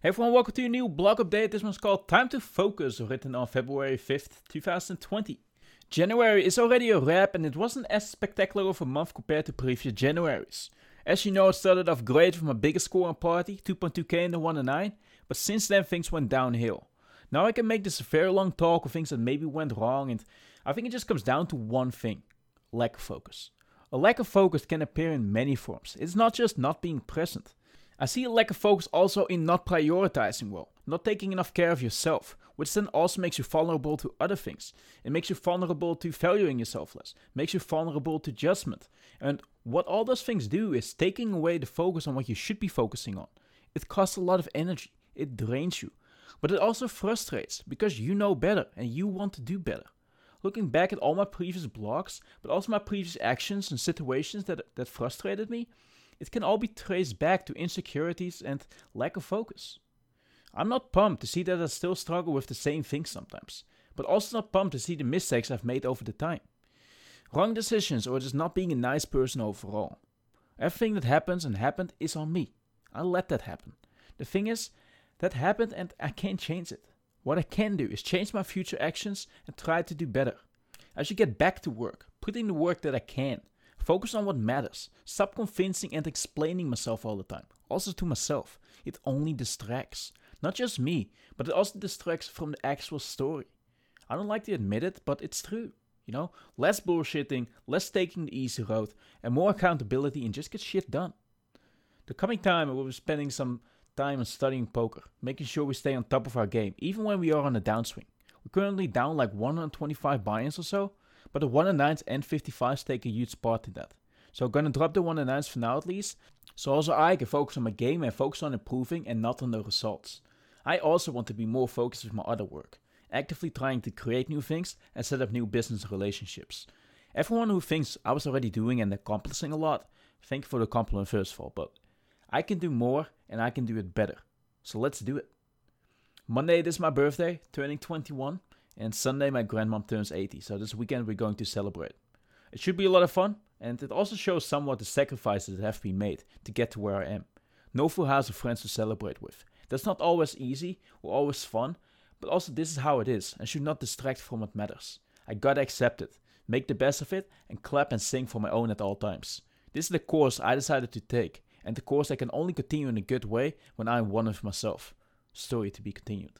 Hey everyone, welcome to a new blog update. This one's called Time to Focus, written on February 5th, 2020. January is already a wrap and it wasn't as spectacular of a month compared to previous Januaries. As you know, it started off great with my biggest score on party, 2.2k in the 1 and 9, but since then things went downhill. Now I can make this a very long talk of things that maybe went wrong and I think it just comes down to one thing lack of focus. A lack of focus can appear in many forms. It's not just not being present. I see a lack of focus also in not prioritizing well, not taking enough care of yourself, which then also makes you vulnerable to other things. It makes you vulnerable to valuing yourself less, makes you vulnerable to judgment. And what all those things do is taking away the focus on what you should be focusing on. It costs a lot of energy, it drains you, but it also frustrates because you know better and you want to do better. Looking back at all my previous blogs, but also my previous actions and situations that, that frustrated me, it can all be traced back to insecurities and lack of focus. I'm not pumped to see that I still struggle with the same things sometimes, but also not pumped to see the mistakes I've made over the time. Wrong decisions or just not being a nice person overall. Everything that happens and happened is on me. I let that happen. The thing is, that happened and I can't change it. What I can do is change my future actions and try to do better. I should get back to work, put in the work that I can, Focus on what matters. Stop convincing and explaining myself all the time. Also to myself. It only distracts. Not just me, but it also distracts from the actual story. I don't like to admit it, but it's true. You know, less bullshitting, less taking the easy road, and more accountability and just get shit done. The coming time, we'll be spending some time on studying poker, making sure we stay on top of our game, even when we are on a downswing. We're currently down like 125 buy-ins or so, but the 1 and 9s and 55s take a huge part in that. So I'm gonna drop the 1 and 9s for now at least, so also I can focus on my game and focus on improving and not on the results. I also want to be more focused with my other work, actively trying to create new things and set up new business relationships. Everyone who thinks I was already doing and accomplishing a lot, thank you for the compliment first of all, but I can do more and I can do it better. So let's do it. Monday, is my birthday, turning 21. And Sunday, my grandmom turns 80, so this weekend we're going to celebrate. It should be a lot of fun, and it also shows somewhat the sacrifices that have been made to get to where I am. No full house of friends to celebrate with. That's not always easy or always fun, but also this is how it is and should not distract from what matters. I gotta accept it, make the best of it, and clap and sing for my own at all times. This is the course I decided to take, and the course I can only continue in a good way when I am one with myself. Story to be continued.